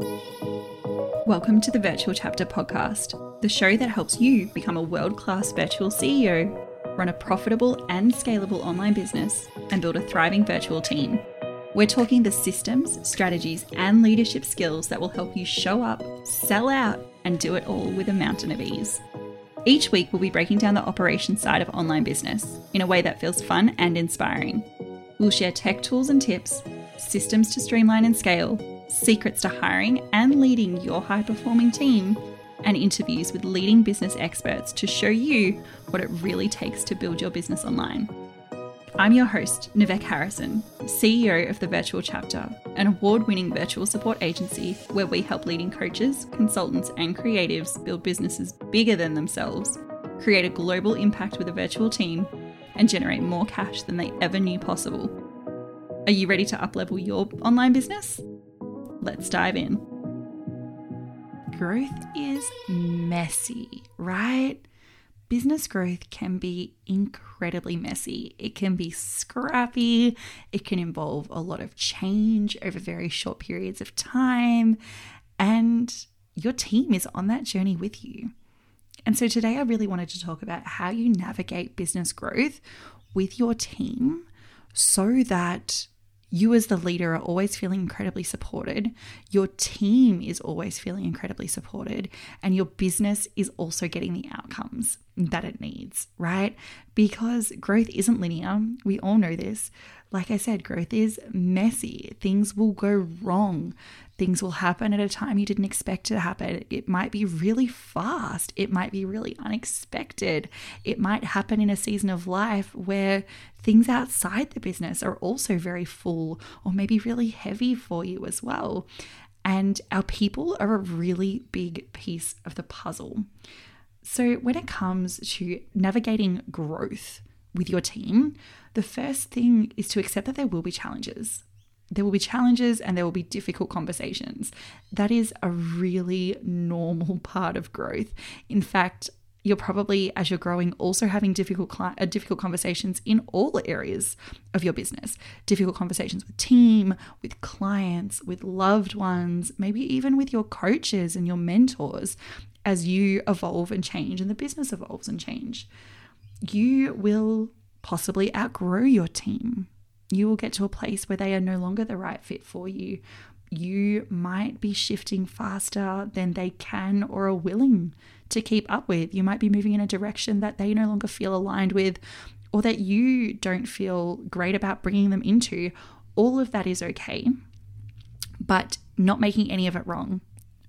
Welcome to the Virtual Chapter Podcast, the show that helps you become a world class virtual CEO, run a profitable and scalable online business, and build a thriving virtual team. We're talking the systems, strategies, and leadership skills that will help you show up, sell out, and do it all with a mountain of ease. Each week, we'll be breaking down the operations side of online business in a way that feels fun and inspiring. We'll share tech tools and tips, systems to streamline and scale, secrets to hiring and leading your high performing team, and interviews with leading business experts to show you what it really takes to build your business online. I'm your host, Nivek Harrison, CEO of the Virtual Chapter, an award winning virtual support agency where we help leading coaches, consultants, and creatives build businesses bigger than themselves, create a global impact with a virtual team, and generate more cash than they ever knew possible. Are you ready to uplevel your online business? Let's dive in. Growth is messy, right? Business growth can be incredibly messy. It can be scrappy. It can involve a lot of change over very short periods of time. And your team is on that journey with you. And so today I really wanted to talk about how you navigate business growth with your team so that you, as the leader, are always feeling incredibly supported. Your team is always feeling incredibly supported. And your business is also getting the outcomes that it needs, right? Because growth isn't linear. We all know this. Like I said, growth is messy. Things will go wrong. Things will happen at a time you didn't expect to happen. It might be really fast. It might be really unexpected. It might happen in a season of life where things outside the business are also very full or maybe really heavy for you as well. And our people are a really big piece of the puzzle. So, when it comes to navigating growth with your team, the first thing is to accept that there will be challenges there will be challenges and there will be difficult conversations. That is a really normal part of growth. In fact, you're probably as you're growing also having difficult uh, difficult conversations in all areas of your business difficult conversations with team with clients with loved ones maybe even with your coaches and your mentors as you evolve and change and the business evolves and change you will possibly outgrow your team you will get to a place where they are no longer the right fit for you. You might be shifting faster than they can or are willing to keep up with. You might be moving in a direction that they no longer feel aligned with or that you don't feel great about bringing them into. All of that is okay, but not making any of it wrong,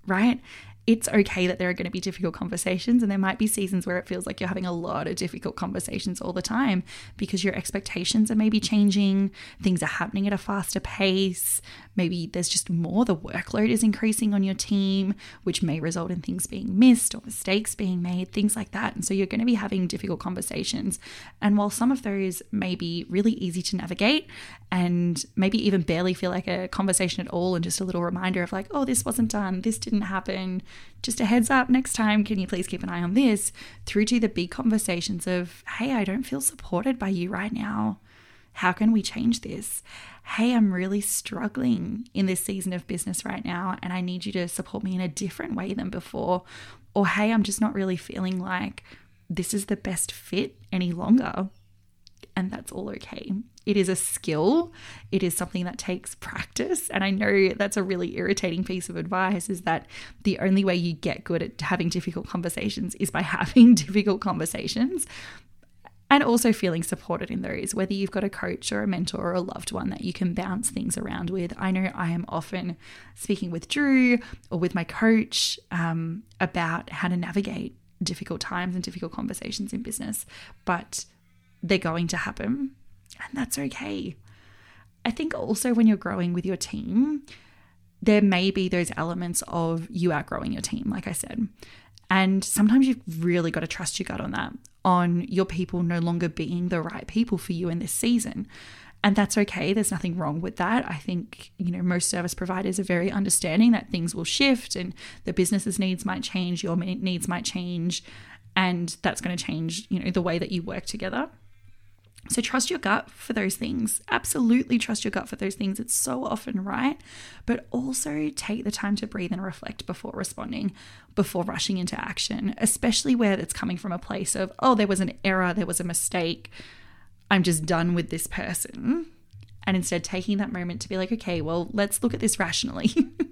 right? It's okay that there are going to be difficult conversations. And there might be seasons where it feels like you're having a lot of difficult conversations all the time because your expectations are maybe changing, things are happening at a faster pace. Maybe there's just more, the workload is increasing on your team, which may result in things being missed or mistakes being made, things like that. And so you're going to be having difficult conversations. And while some of those may be really easy to navigate and maybe even barely feel like a conversation at all and just a little reminder of like, oh, this wasn't done, this didn't happen just a heads up next time, can you please keep an eye on this? Through to the big conversations of, hey, I don't feel supported by you right now. How can we change this? Hey, I'm really struggling in this season of business right now, and I need you to support me in a different way than before. Or, hey, I'm just not really feeling like this is the best fit any longer. And that's all okay. It is a skill. It is something that takes practice. And I know that's a really irritating piece of advice is that the only way you get good at having difficult conversations is by having difficult conversations and also feeling supported in those, whether you've got a coach or a mentor or a loved one that you can bounce things around with. I know I am often speaking with Drew or with my coach um, about how to navigate difficult times and difficult conversations in business, but they're going to happen and that's okay. I think also when you're growing with your team, there may be those elements of you outgrowing your team, like I said. And sometimes you've really got to trust your gut on that, on your people no longer being the right people for you in this season. And that's okay. There's nothing wrong with that. I think, you know, most service providers are very understanding that things will shift and the business's needs might change, your needs might change, and that's going to change, you know, the way that you work together. So trust your gut for those things. Absolutely trust your gut for those things. It's so often right. But also take the time to breathe and reflect before responding, before rushing into action, especially where it's coming from a place of, oh, there was an error, there was a mistake. I'm just done with this person. And instead taking that moment to be like, okay, well, let's look at this rationally.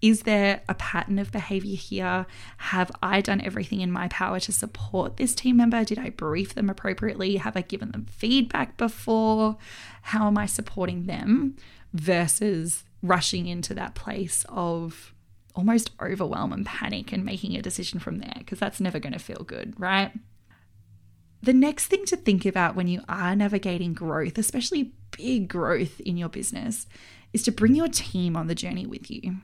Is there a pattern of behavior here? Have I done everything in my power to support this team member? Did I brief them appropriately? Have I given them feedback before? How am I supporting them versus rushing into that place of almost overwhelm and panic and making a decision from there? Because that's never going to feel good, right? The next thing to think about when you are navigating growth, especially big growth in your business, is to bring your team on the journey with you.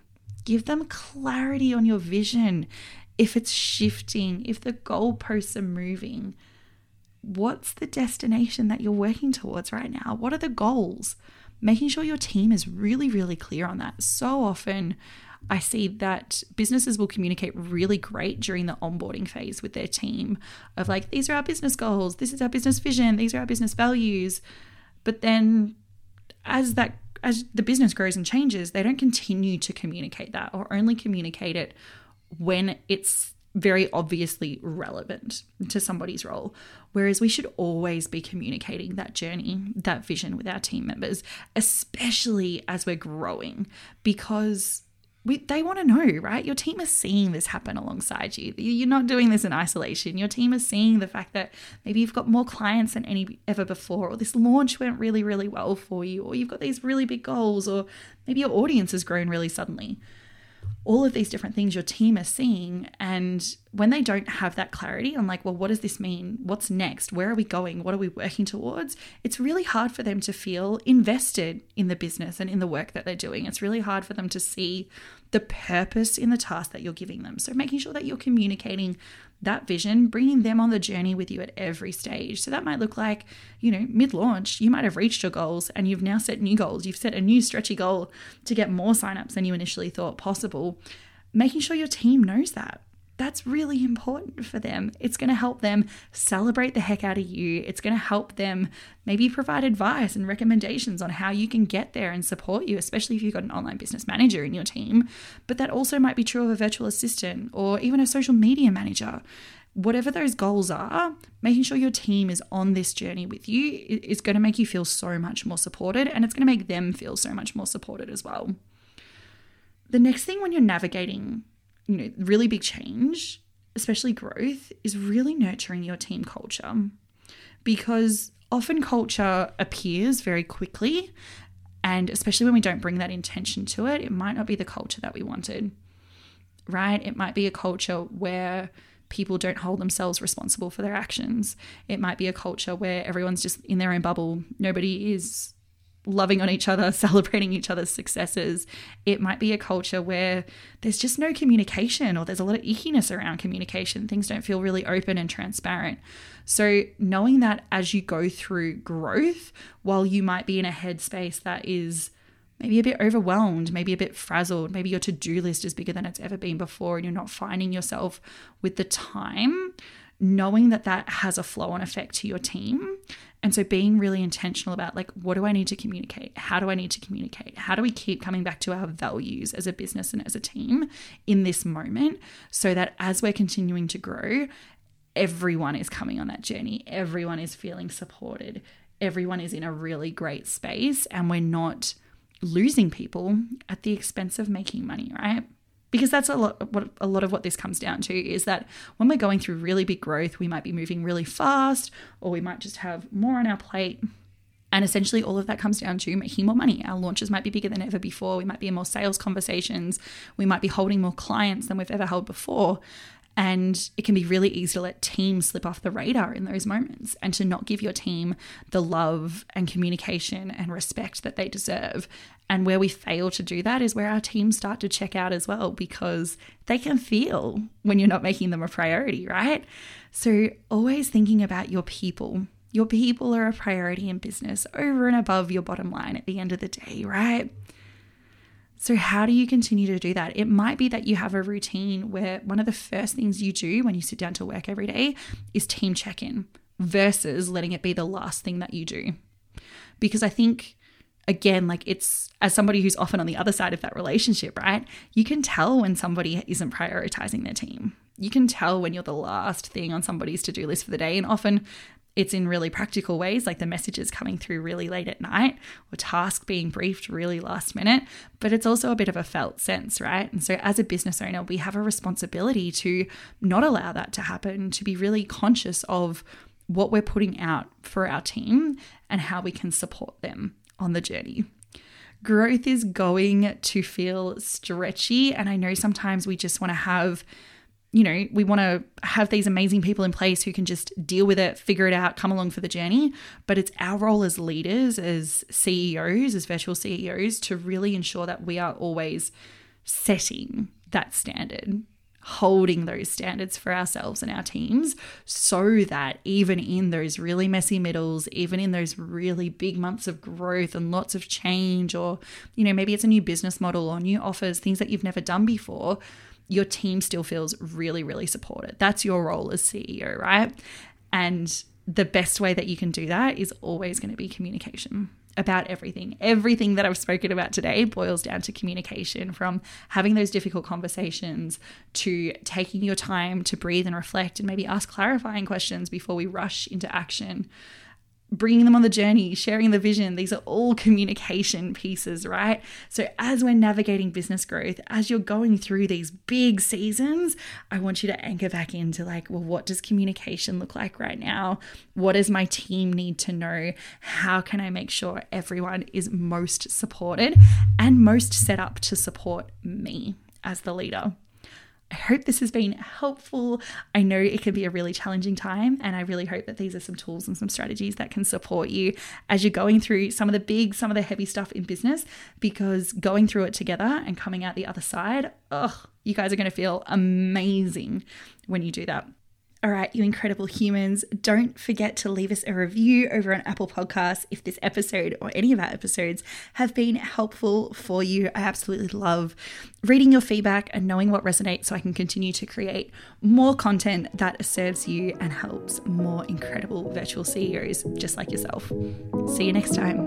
Give them clarity on your vision. If it's shifting, if the goalposts are moving, what's the destination that you're working towards right now? What are the goals? Making sure your team is really, really clear on that. So often, I see that businesses will communicate really great during the onboarding phase with their team of like, these are our business goals, this is our business vision, these are our business values. But then as that as the business grows and changes, they don't continue to communicate that or only communicate it when it's very obviously relevant to somebody's role. Whereas we should always be communicating that journey, that vision with our team members, especially as we're growing, because we, they want to know, right? Your team is seeing this happen alongside you. You're not doing this in isolation. Your team is seeing the fact that maybe you've got more clients than any ever before, or this launch went really, really well for you, or you've got these really big goals, or maybe your audience has grown really suddenly all of these different things your team are seeing. And when they don't have that clarity on, like, well, what does this mean? What's next? Where are we going? What are we working towards? It's really hard for them to feel invested in the business and in the work that they're doing. It's really hard for them to see the purpose in the task that you're giving them. So, making sure that you're communicating that vision, bringing them on the journey with you at every stage. So that might look like, you know, mid launch, you might have reached your goals and you've now set new goals. You've set a new stretchy goal to get more signups than you initially thought possible. Making sure your team knows that that's really important for them. It's going to help them celebrate the heck out of you. It's going to help them maybe provide advice and recommendations on how you can get there and support you, especially if you've got an online business manager in your team. But that also might be true of a virtual assistant or even a social media manager. Whatever those goals are, making sure your team is on this journey with you is going to make you feel so much more supported and it's going to make them feel so much more supported as well. The next thing when you're navigating you know, really big change, especially growth, is really nurturing your team culture because often culture appears very quickly. And especially when we don't bring that intention to it, it might not be the culture that we wanted, right? It might be a culture where people don't hold themselves responsible for their actions. It might be a culture where everyone's just in their own bubble. Nobody is loving on each other, celebrating each other's successes. It might be a culture where there's just no communication or there's a lot of ickiness around communication. Things don't feel really open and transparent. So, knowing that as you go through growth, while you might be in a headspace that is maybe a bit overwhelmed, maybe a bit frazzled, maybe your to do list is bigger than it's ever been before, and you're not finding yourself with the time, knowing that that has a flow on effect to your team and so being really intentional about like, what do I need to communicate? How do I need to communicate? How do we keep coming back to our values as a business and as a team in this moment so that as we're continuing to grow, everyone is coming on that journey, everyone is feeling supported, everyone is in a really great space, and we're not losing people at the expense of making money, right? Because that's a lot what a lot of what this comes down to is that when we're going through really big growth we might be moving really fast or we might just have more on our plate. And essentially all of that comes down to making more money. Our launches might be bigger than ever before. We might be in more sales conversations. We might be holding more clients than we've ever held before. And it can be really easy to let teams slip off the radar in those moments and to not give your team the love and communication and respect that they deserve. And where we fail to do that is where our teams start to check out as well because they can feel when you're not making them a priority, right? So, always thinking about your people. Your people are a priority in business over and above your bottom line at the end of the day, right? So, how do you continue to do that? It might be that you have a routine where one of the first things you do when you sit down to work every day is team check in. versus letting it be the last thing that you do. Because I think, again, like it's as somebody who's often on the other side of that relationship, right? You can tell when somebody isn't prioritizing their team. You can tell when you're the last thing on somebody's to do list for the day. And often it's in really practical ways, like the messages coming through really late at night or task being briefed really last minute, but it's also a bit of a felt sense, right? And so, as a business owner, we have a responsibility to not allow that to happen, to be really conscious of what we're putting out for our team and how we can support them on the journey. Growth is going to feel stretchy, and I know sometimes we just want to have you know, we want to have these amazing people in place who can just deal with it, figure it out, come along for the journey. But it's our role as leaders, as CEOs, as virtual CEOs, to really ensure that we are always setting that standard, holding those standards for ourselves and our teams so that even in those really messy middles, even in those really big months of growth and lots of change, or, you know, maybe it's a new business model or new offers, things that you've never done before your team still feels really, really supported. That's your role as CEO, right? And the best way that you can do that is always going to be communication about everything. Everything that I've spoken about today boils down to communication from having those difficult conversations to taking your time to breathe and reflect and maybe ask clarifying questions before we rush into action bringing them on the journey, sharing the vision. These are all communication pieces, right? So, as we're navigating business growth, as you're going through these big seasons, I want you to anchor back into like, well, what does communication look like right now? What does my team need to know? How can I make sure everyone is most supported and most set up to support me as the leader? I hope this has been helpful. I know it can be a really challenging time, and I really hope that these are some tools and some strategies that can support you as you're going through some of the big, some of the heavy stuff in business, because going through it together and coming out the other side, ugh, you guys are going to feel amazing when you do that. All right, you incredible humans, don't forget to leave us a review over on Apple Podcasts if this episode or any of our episodes have been helpful for you. I absolutely love reading your feedback and knowing what resonates so I can continue to create more content that serves you and helps more incredible virtual CEOs just like yourself. See you next time.